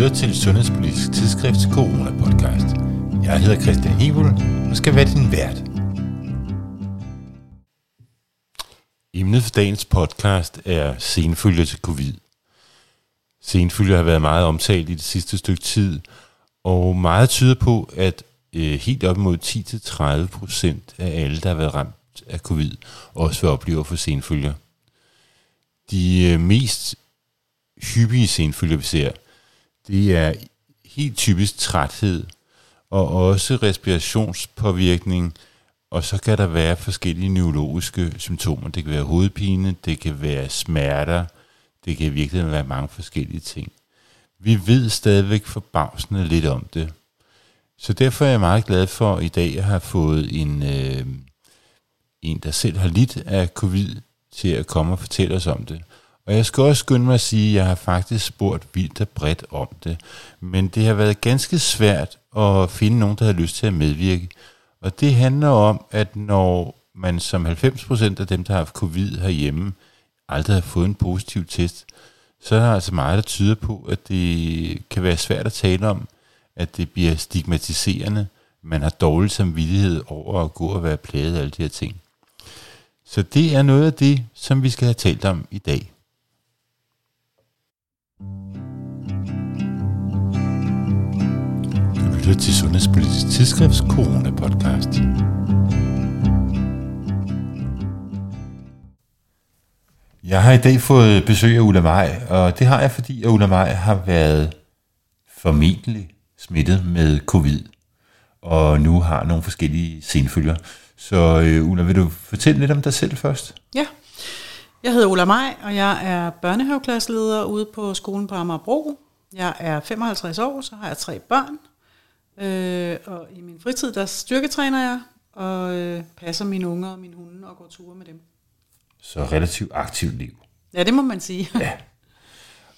lytter til Sundhedspolitisk Tidsskrifts Corona-podcast. Jeg hedder Christian Hebel og skal være din vært. Emnet for dagens podcast er senfølger til covid. Senfølger har været meget omtalt i det sidste stykke tid, og meget tyder på, at øh, helt op mod 10-30 procent af alle, der har været ramt af covid, også vil opleve at få senfølger. De øh, mest hyppige senfølger, vi ser, det er helt typisk træthed, og også respirationspåvirkning, og så kan der være forskellige neurologiske symptomer. Det kan være hovedpine, det kan være smerter, det kan virkelig være mange forskellige ting. Vi ved stadigvæk forbavsende lidt om det. Så derfor er jeg meget glad for i dag at have fået en, øh, en, der selv har lidt af covid, til at komme og fortælle os om det. Og jeg skal også skynde mig at sige, at jeg har faktisk spurgt vildt og bredt om det. Men det har været ganske svært at finde nogen, der har lyst til at medvirke. Og det handler om, at når man som 90% af dem, der har haft covid herhjemme, aldrig har fået en positiv test, så er der altså meget, der tyder på, at det kan være svært at tale om, at det bliver stigmatiserende. Man har dårlig samvittighed over at gå og være plaget af alle de her ting. Så det er noget af det, som vi skal have talt om i dag. Lytter til Sundhedspolitisk Tidsskrifts Corona-podcast. Jeg har i dag fået besøg af Ulla Maj, og det har jeg, fordi Ulla Maj har været formentlig smittet med covid, og nu har nogle forskellige senfølger. Så øh, Ulla, vil du fortælle lidt om dig selv først? Ja, jeg hedder Ulla Maj, og jeg er børnehaveklasseleder ude på skolen på Amagerbro. Jeg er 55 år, så har jeg tre børn, øh, og i min fritid der styrketræner jeg, og øh, passer mine unger og mine hunde og går ture med dem. Så relativt aktivt liv. Ja, det må man sige. Ja.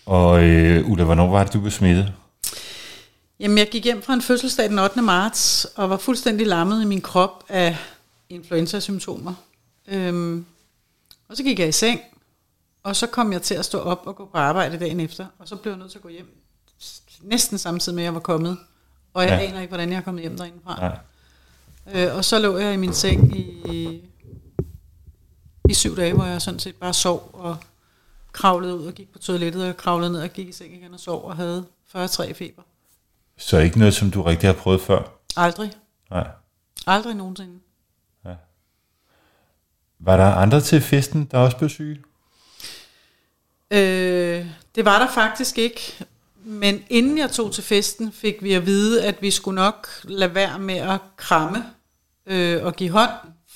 Og øh, Ulla, hvornår var det, du blev smittet? Jamen, jeg gik hjem fra en fødselsdag den 8. marts, og var fuldstændig lammet i min krop af influenza-symptomer. Øhm, og så gik jeg i seng, og så kom jeg til at stå op og gå på arbejde dagen efter, og så blev jeg nødt til at gå hjem næsten samtidig med, at jeg var kommet. Og jeg Ja. ja. aner ikke, hvordan jeg er kommet hjem derindefra. Nej. Øh, og så lå jeg i min seng i, i syv dage, hvor jeg sådan set bare sov og kravlede ud og gik på toilettet og kravlede ned og gik i seng igen og sov og havde 43 i feber. Så ikke noget, som du rigtig har prøvet før? Aldrig. Nej. Aldrig nogensinde. Var der andre til festen, der også blev syge? Øh, det var der faktisk ikke. Men inden jeg tog til festen, fik vi at vide, at vi skulle nok lade være med at kramme øh, og give hånd,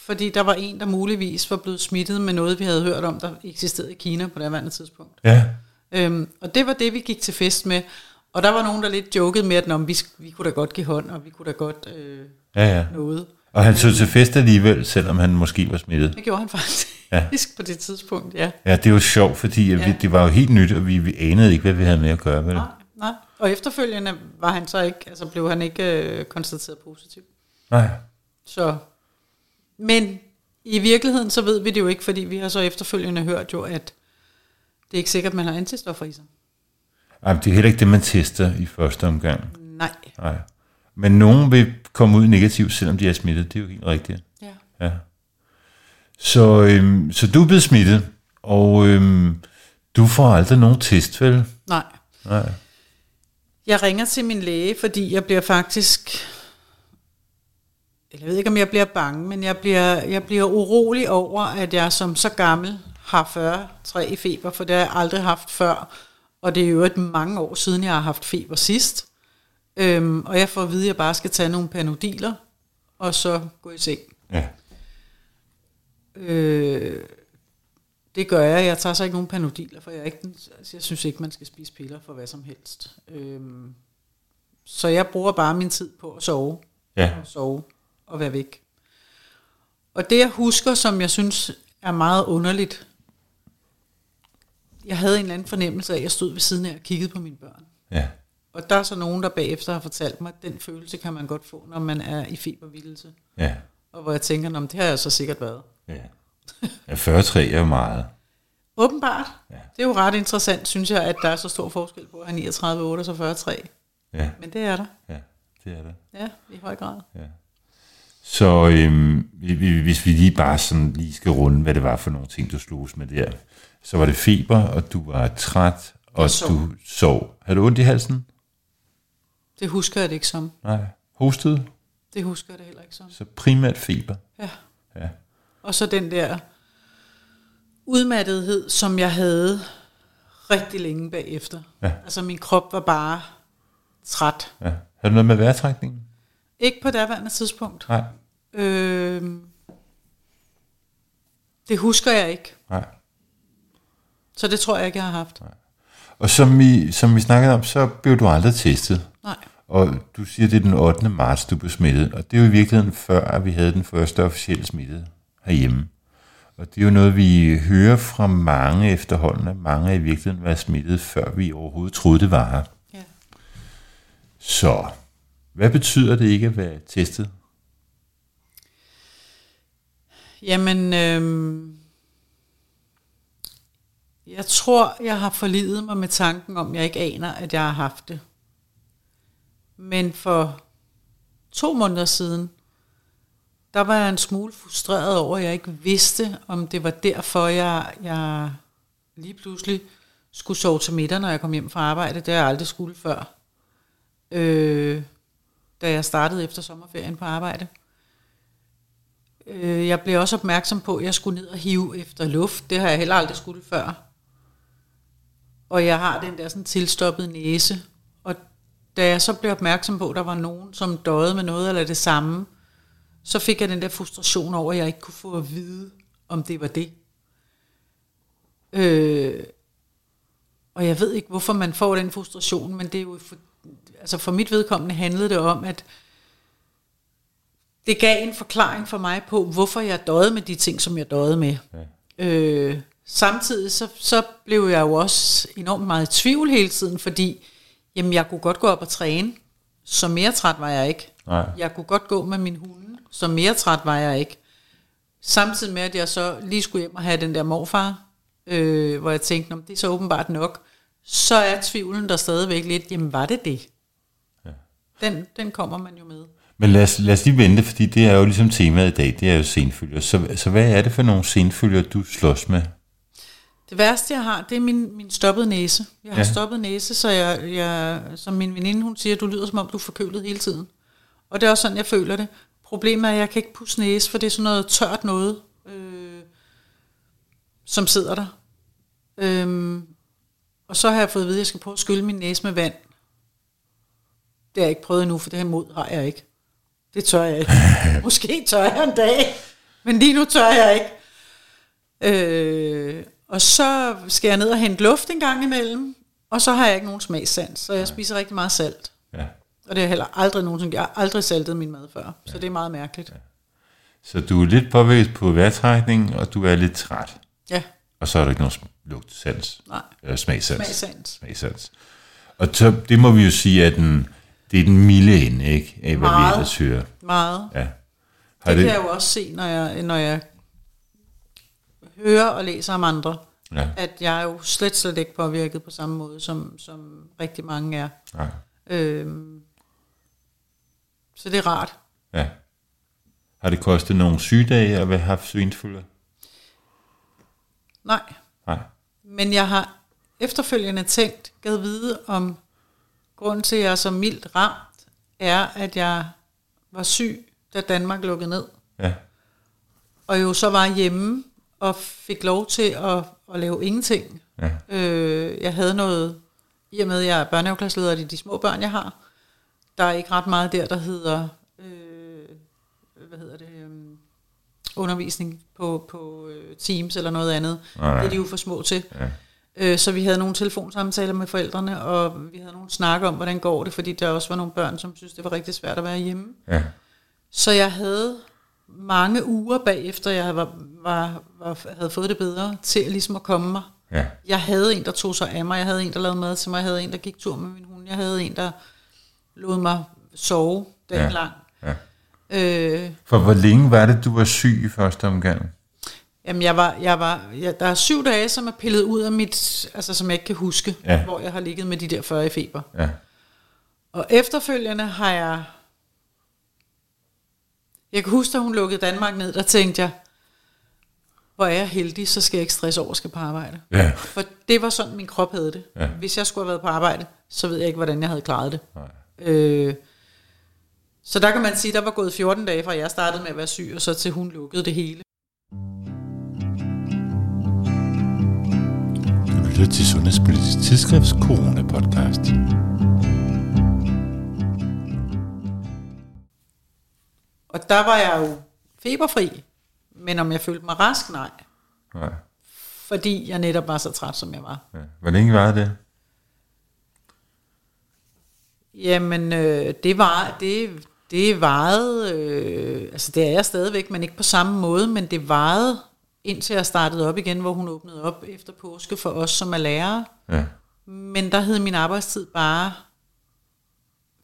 fordi der var en, der muligvis var blevet smittet med noget, vi havde hørt om, der eksisterede i Kina på det andet tidspunkt. Ja. Øhm, og det var det, vi gik til fest med. Og der var nogen, der lidt jokede med, at "Nå, vi, vi kunne da godt give hånd, og vi kunne da godt øh, Ja, ja. noget. Og han tog til fest alligevel, selvom han måske var smittet. Det gjorde han faktisk Ja. på det tidspunkt, ja. Ja, det var sjovt, fordi ja. vi, det var jo helt nyt, og vi, vi anede ikke, hvad vi havde med at gøre med det. Nej, nej. Og efterfølgende var han så ikke, altså blev han ikke øh, konstateret positiv. Nej. Så, men i virkeligheden, så ved vi det jo ikke, fordi vi har så efterfølgende hørt jo, at det er ikke sikkert, at man har antistoffer i sig. Ej, men det er heller ikke det, man tester i første omgang. Nej. Nej. Men nogen vil komme ud negativt, selvom de er smittet. Det er jo helt rigtigt. Ja. Ja. Så, øhm, så du er blevet smittet, og øhm, du får aldrig nogen test, vel? Nej. Nej. Jeg ringer til min læge, fordi jeg bliver faktisk... Jeg ved ikke, om jeg bliver bange, men jeg bliver, jeg bliver urolig over, at jeg som så gammel har 43 i feber, for det har jeg aldrig haft før. Og det er jo et mange år siden, jeg har haft feber sidst. Øhm, og jeg får at vide, at jeg bare skal tage nogle panodiler, og så gå i seng. Ja. Øh, det gør jeg. Jeg tager så ikke nogen panodiler, for jeg, er ikke, altså, jeg synes ikke, man skal spise piller for hvad som helst. Øhm, så jeg bruger bare min tid på at sove. Ja. Og sove og være væk. Og det jeg husker, som jeg synes er meget underligt, jeg havde en eller anden fornemmelse af, at jeg stod ved siden af og kiggede på mine børn. Ja. Og der er så nogen, der bagefter har fortalt mig, at den følelse kan man godt få, når man er i febervildelse. Ja. Og hvor jeg tænker, "Nå, men det har jeg så sikkert været. Ja. Ja 43 er jo meget. Åbenbart. Ja. Det er jo ret interessant, synes jeg, at der er så stor forskel på at have 39, 8 og så 40, 3. Ja, Men det er der. ja, det er det. Ja, i høj grad. Ja. Så øhm, vi- vi- hvis vi lige bare sådan lige skal runde, hvad det var for nogle ting, du slogs med der. Så var det feber, og du var træt, og Jeg sov. du sov. Havde du ondt i halsen? Det husker jeg det ikke som. Nej. Hostede? Det husker jeg det heller ikke som. Så primært feber. Ja. Ja. Og så den der udmattethed, som jeg havde rigtig længe bagefter. Ja. Altså min krop var bare træt. ja. Havde du noget med vejrtrækningen? Ikke på daværende tidspunkt. Nej. Øh, det husker jeg ikke. Nej. Så det tror jeg ikke, jeg har haft. Og som vi, som vi snakkede om, så blev du aldrig testet. Nej. Og du siger, det er den 8. marts, du blev smittet. Og det er jo i virkeligheden før, at vi havde den første officielle smitte herhjemme. Og det er jo noget, vi hører fra mange efterhånden, at mange i virkeligheden var smittet, før vi overhovedet troede, det var her. Ja. Så hvad betyder det ikke at være testet? Jamen, øhm, jeg tror, jeg har forlidet mig med tanken om, jeg ikke aner, at jeg har haft det. Men for to måneder siden, der var jeg en smule frustreret over, at jeg ikke vidste, om det var derfor, jeg, jeg lige pludselig skulle sove til middag, når jeg kom hjem fra arbejde. Det har jeg aldrig skulle før, øh, da jeg startede efter sommerferien på arbejde. Øh, jeg blev også opmærksom på, at jeg skulle ned og hive efter luft. Det har jeg heller aldrig skulle før. Og jeg har den der sådan tilstoppet næse. Og da jeg så blev opmærksom på, at der var nogen, som døde med noget eller det samme, så fik jeg den der frustration over, at jeg ikke kunne få at vide, om det var det. Øh, og jeg ved ikke, hvorfor man får den frustration, men det er jo for, altså for mit vedkommende handlede det om, at det gav en forklaring for mig på, hvorfor jeg døde med de ting, som jeg døde med. Ja. Øh, samtidig så, så blev jeg jo også enormt meget i tvivl hele tiden, fordi jamen, jeg kunne godt gå op og træne, så mere træt var jeg ikke. Nej. Jeg kunne godt gå med min hunde, så mere træt var jeg ikke. Samtidig med, at jeg så lige skulle hjem og have den der morfar, øh, hvor jeg tænkte, "Nå, men det er så åbenbart nok, så er tvivlen der stadigvæk lidt, jamen var det det? Ja. Den, den kommer man jo med. Men lad os, lad os lige vente, fordi det er jo ligesom temaet i dag, det er jo senfølger. Så, så hvad er det for nogle senfølger, du slås med? Det værste, jeg har, det er min, min stoppede næse. Jeg har ja. stoppet næse, så jeg, jeg, som min veninde, hun siger, du lyder som om, du er forkølet hele tiden. Og det er også sådan, jeg føler det. Problemet er, at jeg kan ikke pusse næse, for det er sådan noget tørt noget, øh, som sidder der. Øhm, og så har jeg fået at vide, at jeg skal prøve at skylle min næse med vand. Det har jeg ikke prøvet endnu, for det her mod har jeg ikke. Det tør jeg ikke. Måske tør jeg en dag, men lige nu tør jeg ikke. Øh, og så skal jeg ned og hente luft en gang imellem, og så har jeg ikke nogen smagssans, så jeg spiser rigtig meget salt. Ja. Og det er heller aldrig nogensinde, jeg har aldrig saltet min mad før, så det er meget mærkeligt. Så du er lidt påvirket på vejrtrækning, og du er lidt træt. Ja, Og så er der ikke nogen lugtsans. nej, Øh, smagssans. smagssans. Smagssans. Og så, det må vi jo sige, at den, det er den milde ende, ikke? Af hvad vi Meget. ellers hører. Meget. Ja. Har Det kan jeg jo også se, når jeg, når jeg hører og læser om andre, Ja. at jeg er jo slet, slet ikke påvirket på samme måde, som, som rigtig mange er. Nej. Øhm, så det er rart. Ja. Har det kostet nogle sygedage at have haft svinfølger? Nej, Nej. Men jeg har efterfølgende tænkt, gad vide om grunden til, at jeg er så mildt ramt, er, at jeg var syg, da Danmark lukkede ned. Ja. Og jo så var hjemme og fik lov til at, at lave ingenting. Ja. Øh, jeg havde noget, i og med at jeg er børnehaveklasseleder af de, de små børn, jeg har, der er ikke ret meget der, der hedder, øh, hvad hedder det, øh, undervisning på, på øh, Teams eller noget andet. Nej, nej. Det er de jo for små til. Ja. Øh, så vi havde nogle telefonsamtaler med forældrene, og vi havde nogle snakke om, hvordan går det, fordi der også var nogle børn, som synes det var rigtig svært at være hjemme. Ja. Så jeg havde mange uger bagefter, jeg var, var, var, havde fået det bedre, til ligesom at komme mig. Ja. Jeg havde en, der tog sig af mig, jeg havde en, der lavede mad til mig, jeg havde en, der gik tur med min hund, jeg havde en, der lod mig sove dagen Ja. lang. ja. Øh, For hvor længe var det, du var syg i første omgang? Jamen, jeg var, jeg var, jeg, der er syv dage, som er pillet ud af mit, altså som jeg ikke kan huske, Ja. ja. hvor jeg har ligget med de der 40 i feber. Ja. Og efterfølgende har jeg, jeg kan huske, da hun lukkede Danmark ned, der tænkte jeg, hvor er jeg heldig, så skal jeg ikke stresse over, at skal på arbejde. Ja. For det var sådan, min krop havde det. Ja. Hvis jeg skulle have været på arbejde, så ved jeg ikke, hvordan jeg havde klaret det. Nej. Øh, så der kan man sige, der var gået 14 dage fra jeg startede med at være syg, og så til hun lukkede det hele. Du lytter til Sundhedspolitisk Tidsskrifts Corona-podcast. Og der var jeg jo feberfri, men om jeg følte mig rask, nej. Nej. Fordi jeg netop var så træt, som jeg var. Ja. Hvor længe var det? Jamen, øh, det var det, det varede, øh, altså det er jeg stadigvæk, men ikke på samme måde, men det varede indtil jeg startede op igen, hvor hun åbnede op efter påske for os, som er lærere. Ja. Men der hed min arbejdstid bare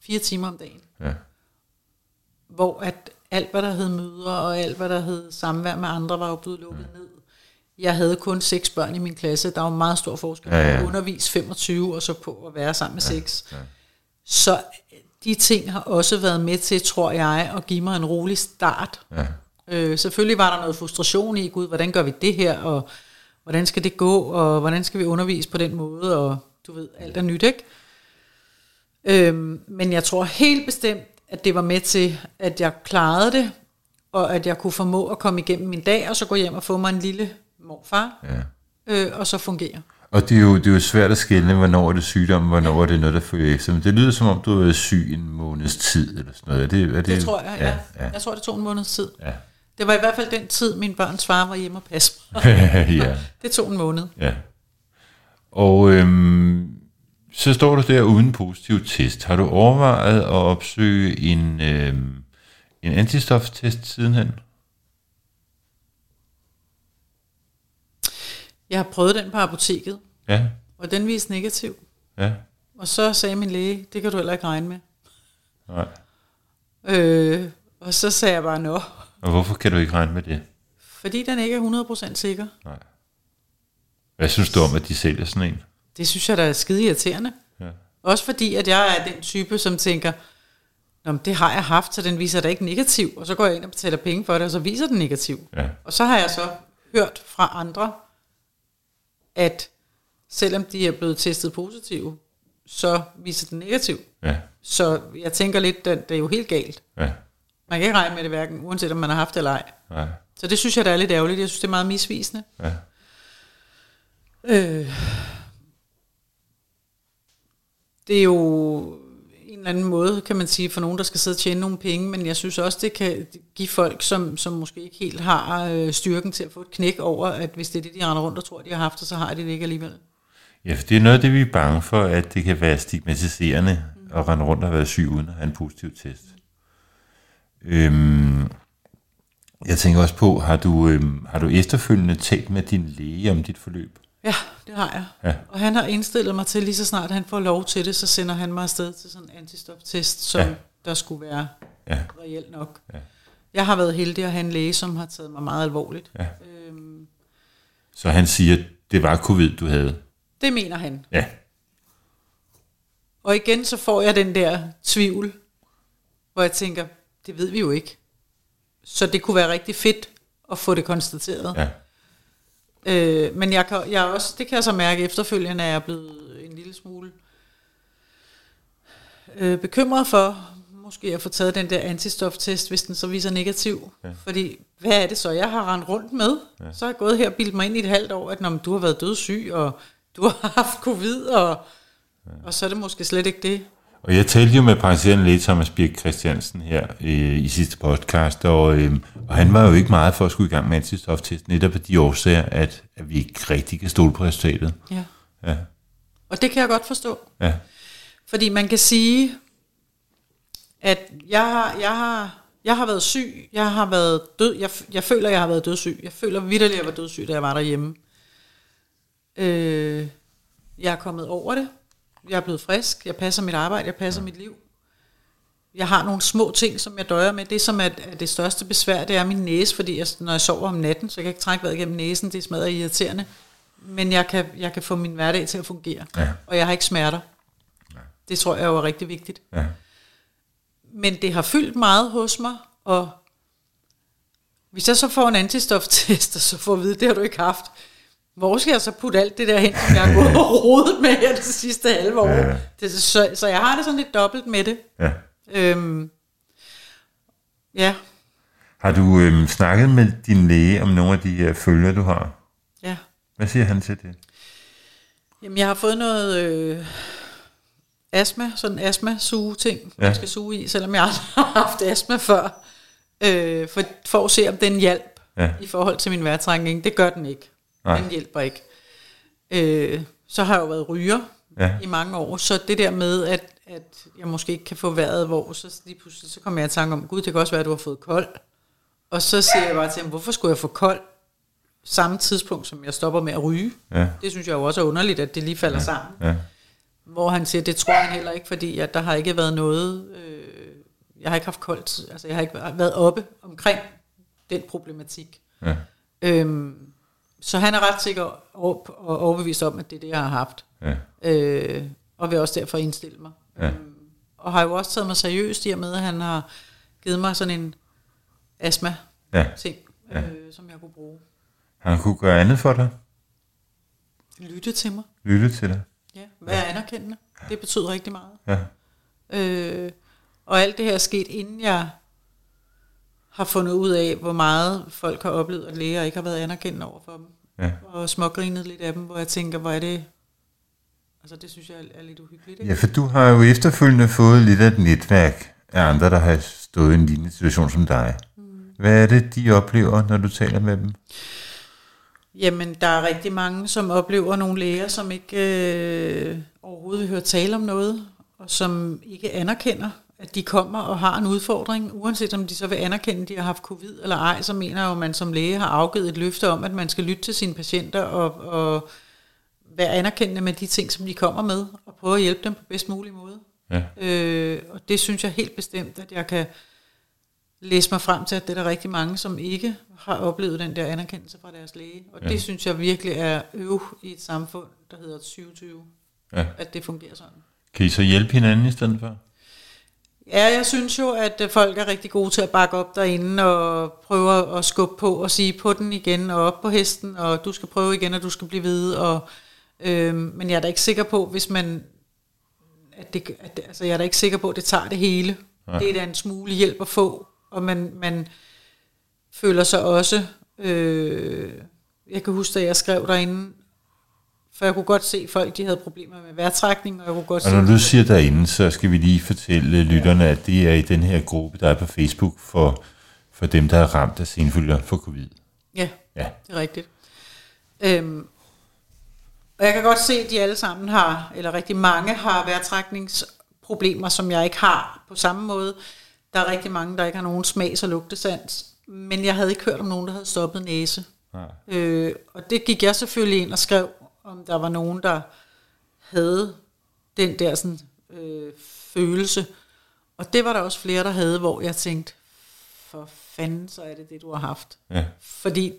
fire timer om dagen. Ja. Hvor at alt, hvad der hed møder, og alt, hvad der hed samvær med andre, var jo blevet lukket ned. Jeg havde kun seks børn i min klasse. Der var meget stor forskel på Ja, ja. at undervise 25, og så på at være sammen med seks. Så de ting har også været med til, tror jeg, at give mig en rolig start. Ja. Øh, selvfølgelig var der noget frustration i, gud, hvordan gør vi det her, og hvordan skal det gå, og hvordan skal vi undervise på den måde, og du ved, alt er nyt, ikke? Øhm, men jeg tror helt bestemt, at det var med til, at jeg klarede det, og at jeg kunne formå at komme igennem min dag, og så gå hjem og få mig en lille morfar, ja. øh, og så fungere. Og det er, jo, det er jo svært at skelne, hvornår er det sygdom, hvornår er det noget, der følger efter. Men det lyder som om, du har været syg en måneds tid, eller sådan noget. Er det, er det, Det tror jeg, ja. ja. Jeg tror, det tog en måneds tid. Ja. Det var i hvert fald den tid, min børns far var hjemme og passe ja. Det tog en måned. Ja. Og øhm, så står du der uden positiv test. Har du overvejet at opsøge en, øhm, en antistoftest sidenhen? Jeg har prøvet den på apoteket, Ja, og den viste negativ. ja, Og så sagde min læge, det kan du heller ikke regne med. nej. Øh, og så sagde jeg bare, nå, Og hvorfor kan du ikke regne med det? fordi den ikke er 100% sikker. Nej. Hvad synes du om, at de sælger sådan en? Det synes jeg, der er skide irriterende. Ja. Også fordi, at jeg er den type, som tænker, Nå, men det har jeg haft, så den viser da ikke negativ. Og så går jeg ind og betaler penge for det, og så viser den negativ. Ja. Og så har jeg så hørt fra andre, at selvom de er blevet testet positive, så viser den negativ. Ja, Så jeg tænker lidt, at det er jo helt galt. ja, Man kan ikke regne med det hverken, uanset om man har haft det eller ej. nej, Så det synes jeg, der er lidt ærgerligt. Jeg synes, det er meget misvisende. ja. Øh, det er jo eller anden måde, kan man sige, for nogen, der skal sidde og tjene nogle penge, men jeg synes også, det kan give folk, som, som måske ikke helt har øh, styrken til at få et knæk over, at hvis det er det, de render rundt og tror, de har haft, så har de det ikke alligevel. Ja, for det er noget af det, vi er bange for, at det kan være stigmatiserende at rende rundt og være syg uden at have en positiv test. Øhm, jeg tænker også på, har du, øhm, har du efterfølgende talt med din læge om dit forløb? Ja, det har jeg. Ja. Og han har indstillet mig til, lige så snart han får lov til det, så sender han mig afsted til sådan en antistoftest, som Ja. der skulle være Ja, reelt nok. Ja. Jeg har været heldig at have en læge, som har taget mig meget alvorligt. Ja. Øhm, så han siger, det var covid, du havde. det mener han. Ja, Og igen så får jeg den der tvivl, hvor jeg tænker, det ved vi jo ikke. Så det kunne være rigtig fedt at få det konstateret. ja, Øh, men jeg kan, jeg også, det kan jeg så mærke efterfølgende, at jeg er blevet en lille smule øh, bekymret for, måske at få taget den der antistoftest, hvis den så viser negativ. Ja. Fordi, hvad er det så, jeg har rendt rundt med? Ja. Så har jeg gået her og bildt mig ind i et halvt år, at når du har været dødssyg, og du har haft covid, og, ja. og så er det måske slet ikke det. Og jeg talte jo med praktiserende læge Thomas Birk Christiansen her øh, i sidste podcast, og, øh, og han var jo ikke meget for at skulle i gang med antistoftesten, netop af de årsager, at, at vi ikke rigtig kan stole på resultatet. Ja. Ja, Og det kan jeg godt forstå. ja, Fordi man kan sige, at jeg har, jeg har, jeg har været syg, jeg har været død, jeg, jeg føler, jeg har været dødssyg. Jeg føler vidderligt, at jeg var dødssyg, da jeg var derhjemme. Øh, jeg er kommet over det. Jeg er blevet frisk. Jeg passer mit arbejde. Jeg passer ja. mit liv. jeg har nogle små ting, som jeg døjer med. Det, som er, er det største besvær, det er min næse, fordi jeg, når jeg sover om natten, så jeg kan ikke trække vejret gennem næsen. Det er smadret irriterende. Men jeg kan, jeg kan få min hverdag til at fungere. Ja. Og jeg har ikke smerter. Det tror jeg jo er rigtig vigtigt. Ja. Men det har fyldt meget hos mig, og hvis jeg så får en antistoftest, og så får at vide, det har du ikke haft, hvor skal jeg så putte alt det der hen, som jeg har gået og rodet med her det sidste halve år? Ja. Det, så, så jeg har det sådan lidt dobbelt med det. ja. Øhm, ja, Har du øhm, snakket med din læge om nogle af de her følger, du har? ja. Hvad siger han til det? Jamen, jeg har fået noget øh, astma, sådan astma-suge-ting, ja. Jeg skal suge i, selvom jeg aldrig har haft astma før, øh, for, for at se, om den hjælp Ja. i forhold til min vejrtrækning. Det gør den ikke. Nej. Den hjælper ikke. Øh, så har jeg jo været ryger Ja. i mange år, så det der med, at, at jeg måske ikke kan få vejret, hvor så lige pludselig, så kommer jeg i tanke om, gud, det kan også være, at du har fået kold. Og så siger jeg bare til ham, hvorfor skulle jeg få kold samme tidspunkt, som jeg stopper med at ryge? Ja. Det synes jeg jo også er underligt, at det lige falder ja. sammen. Ja. Hvor han siger, det tror han heller ikke, fordi at der har ikke været noget, øh, jeg har ikke haft koldt, altså jeg har ikke været oppe omkring den problematik. Ja. Øhm, så han er ret sikker og overbevist om, at det er det, jeg har haft. Ja. Øh, og vil også derfor indstille mig. Ja. Øhm, og har jo også taget mig seriøst i og med, at han har givet mig sådan en astma-ting, Ja. øh, som jeg kunne bruge. Han kunne gøre andet for dig? Lytte til mig. Lytte til dig? Ja, være anerkendende. Det betyder rigtig meget. Ja. Øh, og alt det her er sket, inden jeg har fundet ud af, hvor meget folk har oplevet, at læger ikke har været anerkendende over for dem. Ja. Og smågrinet lidt af dem, hvor jeg tænker, hvor er det... Altså, det synes jeg er, lidt uhyggeligt, ikke? Ja, for du har jo efterfølgende fået lidt af et netværk af andre, der har stået i en lignende situation som dig. Hvad er det, de oplever, når du taler med dem? Jamen, der er rigtig mange, som oplever nogle læger, som ikke øh, overhovedet vil høre tale om noget, og som ikke anerkender, at de kommer og har en udfordring, uanset om de så vil anerkende, at de har haft covid eller ej, så mener jeg jo, at man som læge har afgivet et løfte om, at man skal lytte til sine patienter og, og være anerkendende med de ting, som de kommer med, og prøve at hjælpe dem på bedst mulig måde. Ja. Øh, og det synes jeg helt bestemt, at jeg kan læse mig frem til, at det er der rigtig mange, som ikke har oplevet den der anerkendelse fra deres læge. Og ja. det synes jeg virkelig er øv i et samfund, der hedder 2020, Ja. at det fungerer sådan. Kan I så hjælpe hinanden i stedet for? Ja, jeg synes jo, at øh, folk er rigtig gode til at bakke op derinde og prøve at skubbe på og sige på den igen og op på hesten, og du skal prøve igen, og du skal blive ved. Og, øhm, men jeg er da ikke sikker på, hvis man... At det, at altså, jeg er da ikke sikker på, at det tager det hele. Nej. Det er da en smule hjælp at få, og man, man føler sig også... Øh, jeg kan huske, da jeg skrev derinde, for jeg kunne godt se, folk de havde problemer med vejrtrækning, og jeg kunne godt Og se... når du siger derinde, så skal vi lige fortælle lytterne, at det er i den her gruppe, der er på Facebook for, for dem, der er ramt af senfølger for covid. Ja, Ja. det er rigtigt. Øhm, og jeg kan godt se, at de alle sammen har, eller rigtig mange har vejrtrækningsproblemer, som jeg ikke har på samme måde. Der er rigtig mange, der ikke har nogen smags- og lugtesans. Men jeg havde ikke hørt om nogen, der havde stoppet næse. Nej. Øh, og det gik jeg selvfølgelig ind og skrev, om der var nogen, der havde den der sådan, øh, følelse. Og det var der også flere, der havde, hvor jeg tænkte, for fanden, så er det det, du har haft. Ja. Fordi,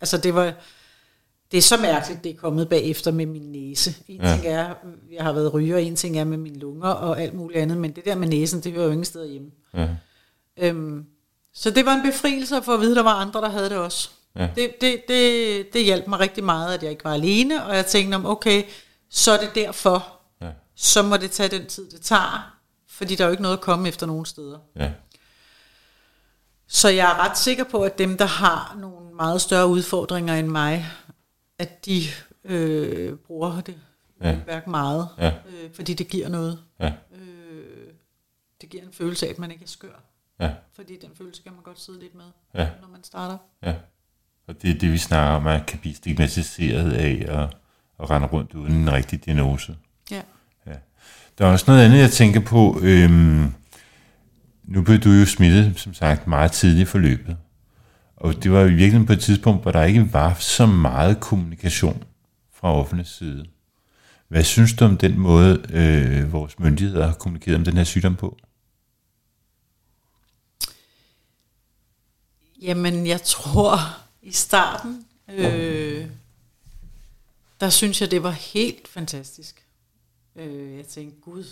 altså det var, det er så mærkeligt, det er kommet bagefter med min næse. En Ja. ting er, jeg har været ryger, en ting er med mine lunger og alt muligt andet, men det der med næsen, det hører jo ingen steder hjemme. Ja. Øhm, så det var en befrielse at få at vide, at der var andre, der havde det også. Ja. Det, det, det, det hjalp mig rigtig meget, at jeg ikke var alene, og jeg tænkte om, okay, så er det derfor, Ja. så må det tage den tid, det tager, fordi der er jo ikke noget at komme efter nogen steder. Ja. Så jeg er ret sikker på, at dem, der har nogle meget større udfordringer end mig, at de øh, bruger det Ja. værk meget, Ja. øh, fordi det giver noget. Ja. Øh, det giver en følelse af, at man ikke er skør, Ja. fordi den følelse kan man godt sidde lidt med, Ja. når man starter. Ja. Og det er det, vi snakker om, at man kan blive stigmatiseret af og, og rende rundt uden en rigtig diagnose. Ja. ja. Der er også noget andet, jeg tænker på. Øhm, nu blev du jo smittet, som sagt, meget tidligt i forløbet. Og det var jo virkelig på et tidspunkt, hvor der ikke var så meget kommunikation fra offentlig side. Hvad synes du om den måde, øh, vores myndigheder har kommunikeret om den her sygdom på? Jamen, jeg tror, i starten, øh, der synes jeg, det var helt fantastisk. Øh, jeg tænkte, gud,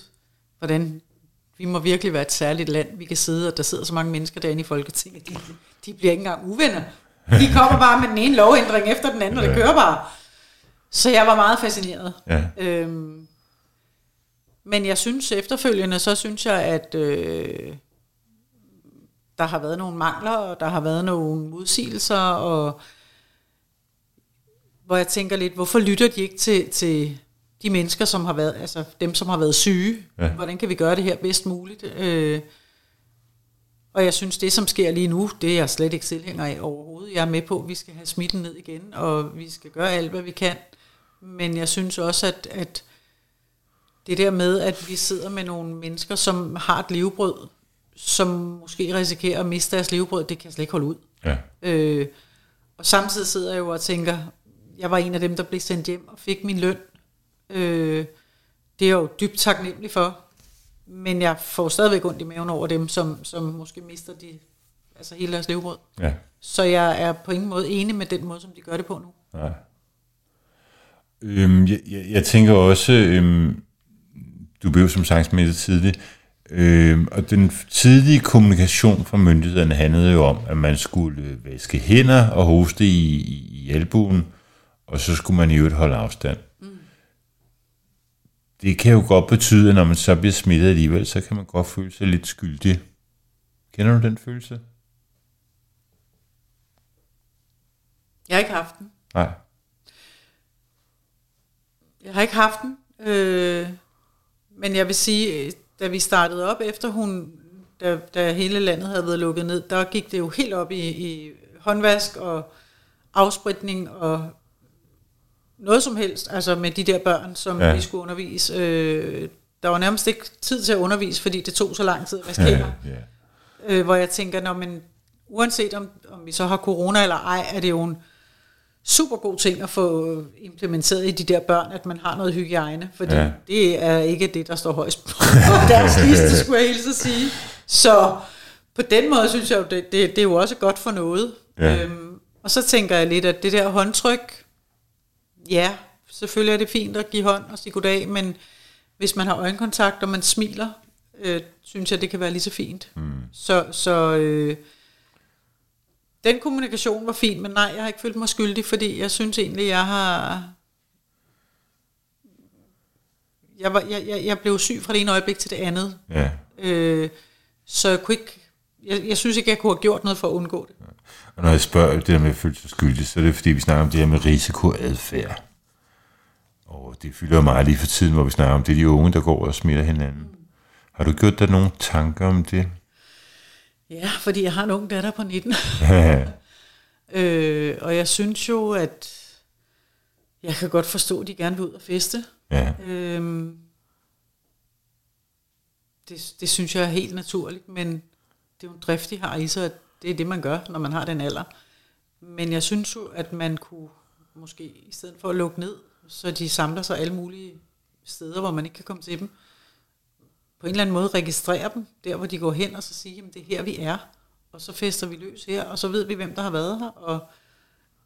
hvordan, vi må virkelig være et særligt land, vi kan sidde, og der sidder så mange mennesker derinde i Folketinget, de, de bliver ikke engang uvenner. De kommer bare med den ene lovændring efter den anden, og det kører bare. Så jeg var meget fascineret. Ja. Øhm, men jeg synes efterfølgende, så synes jeg, at øh, der har været nogle mangler, og der har været nogle modsigelser, og hvor jeg tænker lidt, hvorfor lytter de ikke til, til de mennesker, som har været, altså dem, som har været syge? Ja. Hvordan kan vi gøre det her bedst muligt? Øh, og jeg synes, det som sker lige nu, det er jeg slet ikke tilhænger af overhovedet. Jeg er med på, at vi skal have smitten ned igen, og vi skal gøre alt, hvad vi kan. Men jeg synes også, at, at det der med, at vi sidder med nogle mennesker, som har et levebrød, som måske risikerer at miste deres levebrød, det kan jeg slet ikke holde ud. Ja. Øh, og samtidig sidder jeg jo og tænker, jeg var en af dem, der blev sendt hjem og fik min løn. Øh, det er jeg jo dybt taknemmelig for. Men jeg får stadigvæk ondt i maven over dem, som, som måske mister de, altså hele deres levebrød. Ja. Så jeg er på ingen måde enig med den måde, som de gør det på nu. Nej. Øhm, jeg, jeg, jeg tænker også, øhm, du blev som sagt smittet tidligt, øhm, og den tidlige kommunikation fra myndighederne handlede jo om, at man skulle øh, vaske hænder og hoste i, i, i albuen, og så skulle man i øvrigt holde afstand. Mm. Det kan jo godt betyde, at når man så bliver smittet alligevel, så kan man godt føle sig lidt skyldig. Kender du den følelse? Jeg har ikke haft den. Nej. Jeg har ikke haft den. Øh, men jeg vil sige, øh, da vi startede op efter hun, da, da hele landet havde været lukket ned, der gik det jo helt op i, i håndvask og afspritning og noget som helst, altså med de der børn, som Ja. vi skulle undervise. Øh, der var nærmest ikke tid til at undervise, fordi det tog så lang tid at vaske Ja, ja. øh, hvor jeg tænker, når man, uanset om, om vi så har corona eller ej, er det jo en super god ting at få implementeret i de der børn, at man har noget hygiejne, fordi Ja. ja. det er ikke det, der står højst på deres liste, skulle jeg hilse at sige. Så på den måde synes jeg jo, det, det, det er jo også godt for noget. Ja. Øhm, og så tænker jeg lidt, at det der håndtryk, ja, selvfølgelig er det fint at give hånd og sige goddag, men hvis man har øjenkontakt, og man smiler, øh, synes jeg, det kan være lige så fint. Mm. Så, så øh, den kommunikation var fin, men nej, jeg har ikke følt mig skyldig, fordi jeg synes egentlig, jeg har... Jeg, var, jeg, jeg, jeg blev syg fra det ene øjeblik til det andet. ja. Øh, så jeg kunne ikke... Jeg, jeg synes ikke, jeg kunne have gjort noget for at undgå det. Og når jeg spørger det der med at føle sig skyldig, så er det fordi, vi snakker om det her med risikoadfærd. Og det fylder meget lige for tiden, hvor vi snakker om det er de unge, der går og smitter hinanden. Har du gjort dig nogle tanker om det? Ja, fordi jeg har en ung datter på 19. øh, og jeg synes jo, at jeg kan godt forstå, at de gerne vil ud og feste. ja, Øhm, det, det synes jeg er helt naturligt, men det er jo en drift, de har i sig, at det er det, man gør, når man har den alder. Men jeg synes jo, at man kunne måske, i stedet for at lukke ned, så de samler sig alle mulige steder, hvor man ikke kan komme til dem, på en eller anden måde registrere dem, der hvor de går hen, og så sige, at det er her, vi er, og så fester vi løs her, og så ved vi, hvem der har været her, og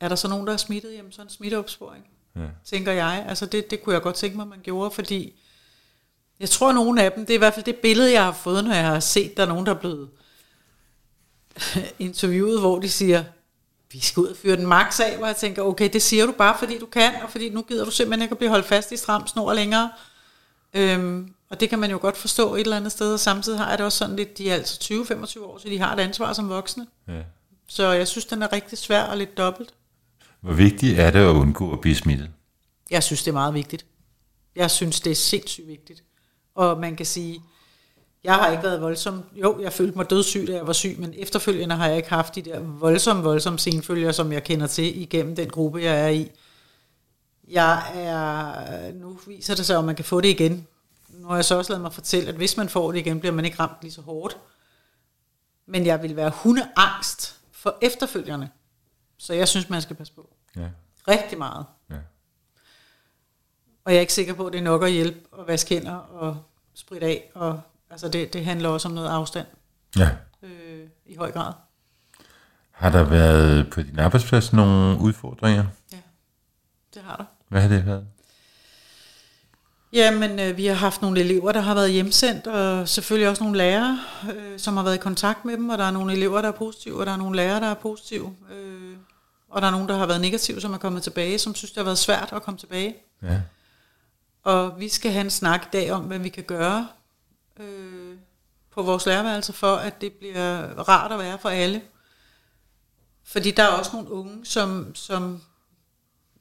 er der så nogen, der er smittet, jamen så er en smitteopsporing ja. tænker jeg. Altså det, det kunne jeg godt tænke mig, man gjorde, fordi jeg tror, at nogle af dem, det er i hvert fald det billede, jeg har fået, når jeg har set, der er nogen, der er blevet interviewet, hvor de siger, vi skal ud og fyre den max af, hvor jeg tænker, okay, det siger du bare, fordi du kan, og fordi nu gider du simpelthen ikke at blive holdt fast i stram snor længere. Øhm, og det kan man jo godt forstå et eller andet sted, og samtidig har jeg det også sådan lidt, de er altså 20-25 år, så de har et ansvar som voksne. ja. Så jeg synes, den er rigtig svær og lidt dobbelt. Hvor vigtigt er det at undgå at blive smittet? Jeg synes, det er meget vigtigt. Jeg synes, det er sindssygt vigtigt. Og man kan sige, jeg har ikke været voldsom. Jo, jeg følte mig dødssyg, da jeg var syg, men efterfølgende har jeg ikke haft de der voldsomme, voldsomme senfølger, som jeg kender til igennem den gruppe, jeg er i. Jeg er, nu viser det sig, at man kan få det igen. Nu har jeg så også lavet mig fortælle, at hvis man får det igen, bliver man ikke ramt lige så hårdt. Men jeg vil være hundeangst for efterfølgerne. Så jeg synes, man skal passe på. Ja. Rigtig meget. Ja. Og jeg er ikke sikker på, at det er nok at hjælpe at vaske hænder og spritte af. Og, altså det, det handler også om noget afstand ja. øh, i høj grad. Har der været på din arbejdsplads nogle udfordringer? Ja, det har der. Hvad har det været? Jamen, øh, vi har haft nogle elever, der har været hjemsendt, og selvfølgelig også nogle lærere, øh, som har været i kontakt med dem, og der er nogle elever, der er positive, og der er nogle lærere, der er positive. Øh, og der er nogen, der har været negative, som er kommet tilbage, som synes, det har været svært at komme tilbage. Ja. Og vi skal have en snak i dag om, hvad vi kan gøre øh, på vores lærerværelse, for at det bliver rart at være for alle. Fordi der er også nogle unge, som, som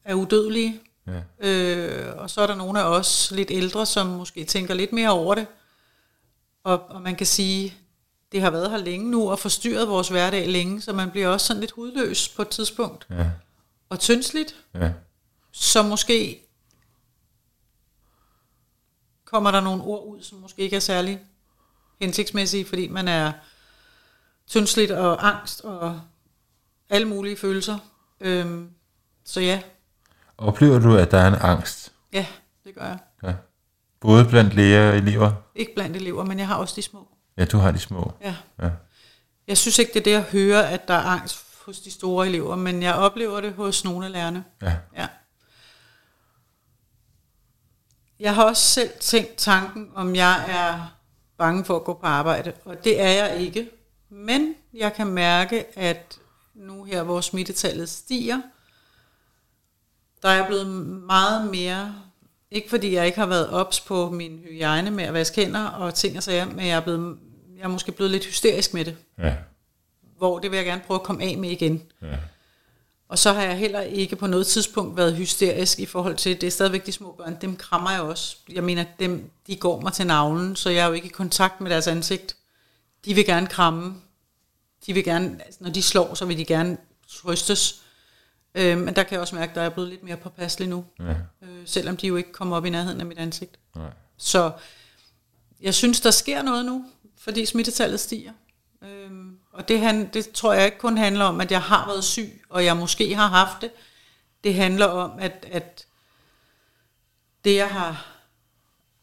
er udødelige, Ja. Øh, og så er der nogle af os lidt ældre, som måske tænker lidt mere over det. Og, og man kan sige, det har været her længe nu, og forstyrret vores hverdag længe, så man bliver også sådan lidt hudløs på et tidspunkt. Ja. Og tyndsligt, Ja. så måske kommer der nogle ord ud, som måske ikke er særlig hensigtsmæssige, fordi man er tyndsligt og angst og alle mulige følelser. Øhm, så ja, Oplever du, at der er en angst? ja, det gør jeg. Ja. Både blandt læger og elever? Ikke blandt elever, men jeg har også de små. Ja, du har de små. Ja. Ja. Jeg synes ikke, det er det at høre, at der er angst hos de store elever, men jeg oplever det hos nogle af lærerne. Ja. Ja. Jeg har også selv tænkt tanken, om jeg er bange for at gå på arbejde, og det er jeg ikke. Men jeg kan mærke, at nu her, hvor smittetallet stiger, der er jeg blevet meget mere, ikke fordi jeg ikke har været ops på min hygiejne med at vaske hænder og ting og sager, men jeg er, blevet, jeg er måske blevet lidt hysterisk med det, Ja. hvor det vil jeg gerne prøve at komme af med igen. Ja. Og så har jeg heller ikke på noget tidspunkt været hysterisk i forhold til, det er stadigvæk de små børn, dem krammer jeg også. Jeg mener, dem, de går mig til navlen, så jeg er jo ikke i kontakt med deres ansigt. De vil gerne kramme. De vil gerne, altså, når de slår, så vil de gerne trøstes. Øh, men der kan jeg også mærke, at der er blevet lidt mere påpasselig nu. Ja. Øh, selvom de jo ikke kommer op i nærheden af mit ansigt. Nej. Så jeg synes, der sker noget nu, fordi smittetallet stiger. Øhm, og det, han, det tror jeg ikke kun handler om, at jeg har været syg, og jeg måske har haft det. Det handler om, at, at det, jeg har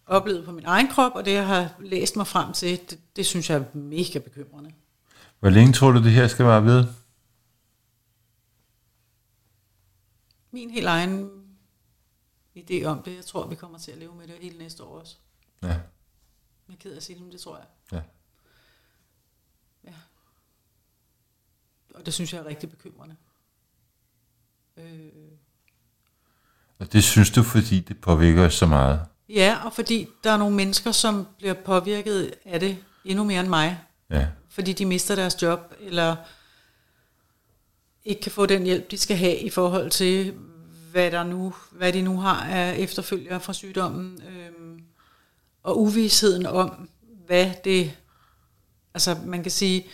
oplevet på min egen krop, og det, jeg har læst mig frem til, det, det synes jeg er mega bekymrende. Hvor længe tror du, det her skal være ved? Min helt egen idé om det, jeg tror, vi kommer til at leve med det hele næste år også. Ja. Jeg er ked af at sige det, men det tror jeg. Ja. Og det synes jeg er rigtig bekymrende. Øh, Og det synes du, fordi det påvirker os så meget? ja, og fordi der er nogle mennesker, som bliver påvirket af det endnu mere end mig. Ja. Fordi de mister deres job, eller ikke kan få den hjælp, de skal have i forhold til, hvad, der nu, hvad de nu har af efterfølgere fra sygdommen. Øhm, og uvidsheden om, hvad det... Altså man kan sige,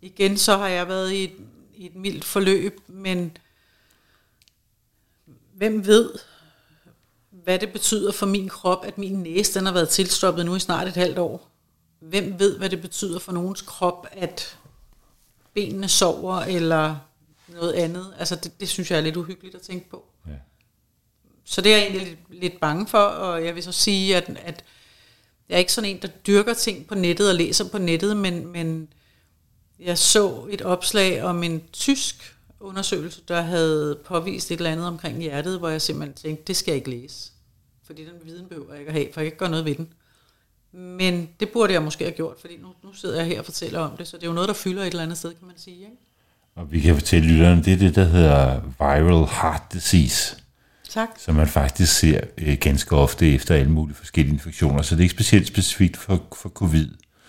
igen så har jeg været i et, i et mildt forløb, men hvem ved, hvad det betyder for min krop, at min næse den har været tilstoppet nu i snart et halvt år. Hvem ved, hvad det betyder for nogens krop, at benene sover, eller noget andet. Altså det, det synes jeg er lidt uhyggeligt at tænke på. Ja. Så det er jeg egentlig lidt, lidt bange for, og jeg vil så sige, at, at jeg er ikke sådan en, der dyrker ting på nettet og læser på nettet, men, men jeg så et opslag om en tysk undersøgelse, der havde påvist et eller andet omkring hjertet, hvor jeg simpelthen tænkte, det skal jeg ikke læse. Fordi den viden behøver jeg ikke at have, for jeg kan ikke gøre noget ved den. Men det burde jeg måske have gjort, fordi nu, nu sidder jeg her og fortæller om det, så det er jo noget, der fylder et eller andet sted, kan man sige. Ikke? Og vi kan fortælle lytterne, det er det, der hedder viral heart disease, Tak. som man faktisk ser øh, ganske ofte efter alle mulige forskellige infektioner. Så det er ikke specielt specifikt for, for covid.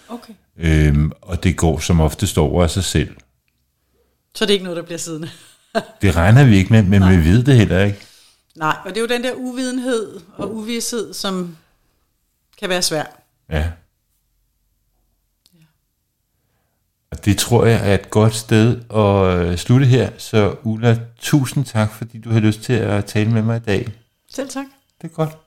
Okay. Øhm, og det går som oftest over af sig selv. Så det er ikke noget, der bliver siddende. Det regner vi ikke med, men Nej. vi ved det heller ikke. Nej, og det er jo den der uvidenhed og uvidshed, som kan være svær. Ja. Og det tror jeg er et godt sted at øh, slutte her. Så Ulla, tusind tak, fordi du har lyst til at tale med mig i dag. Selv tak. Det er godt.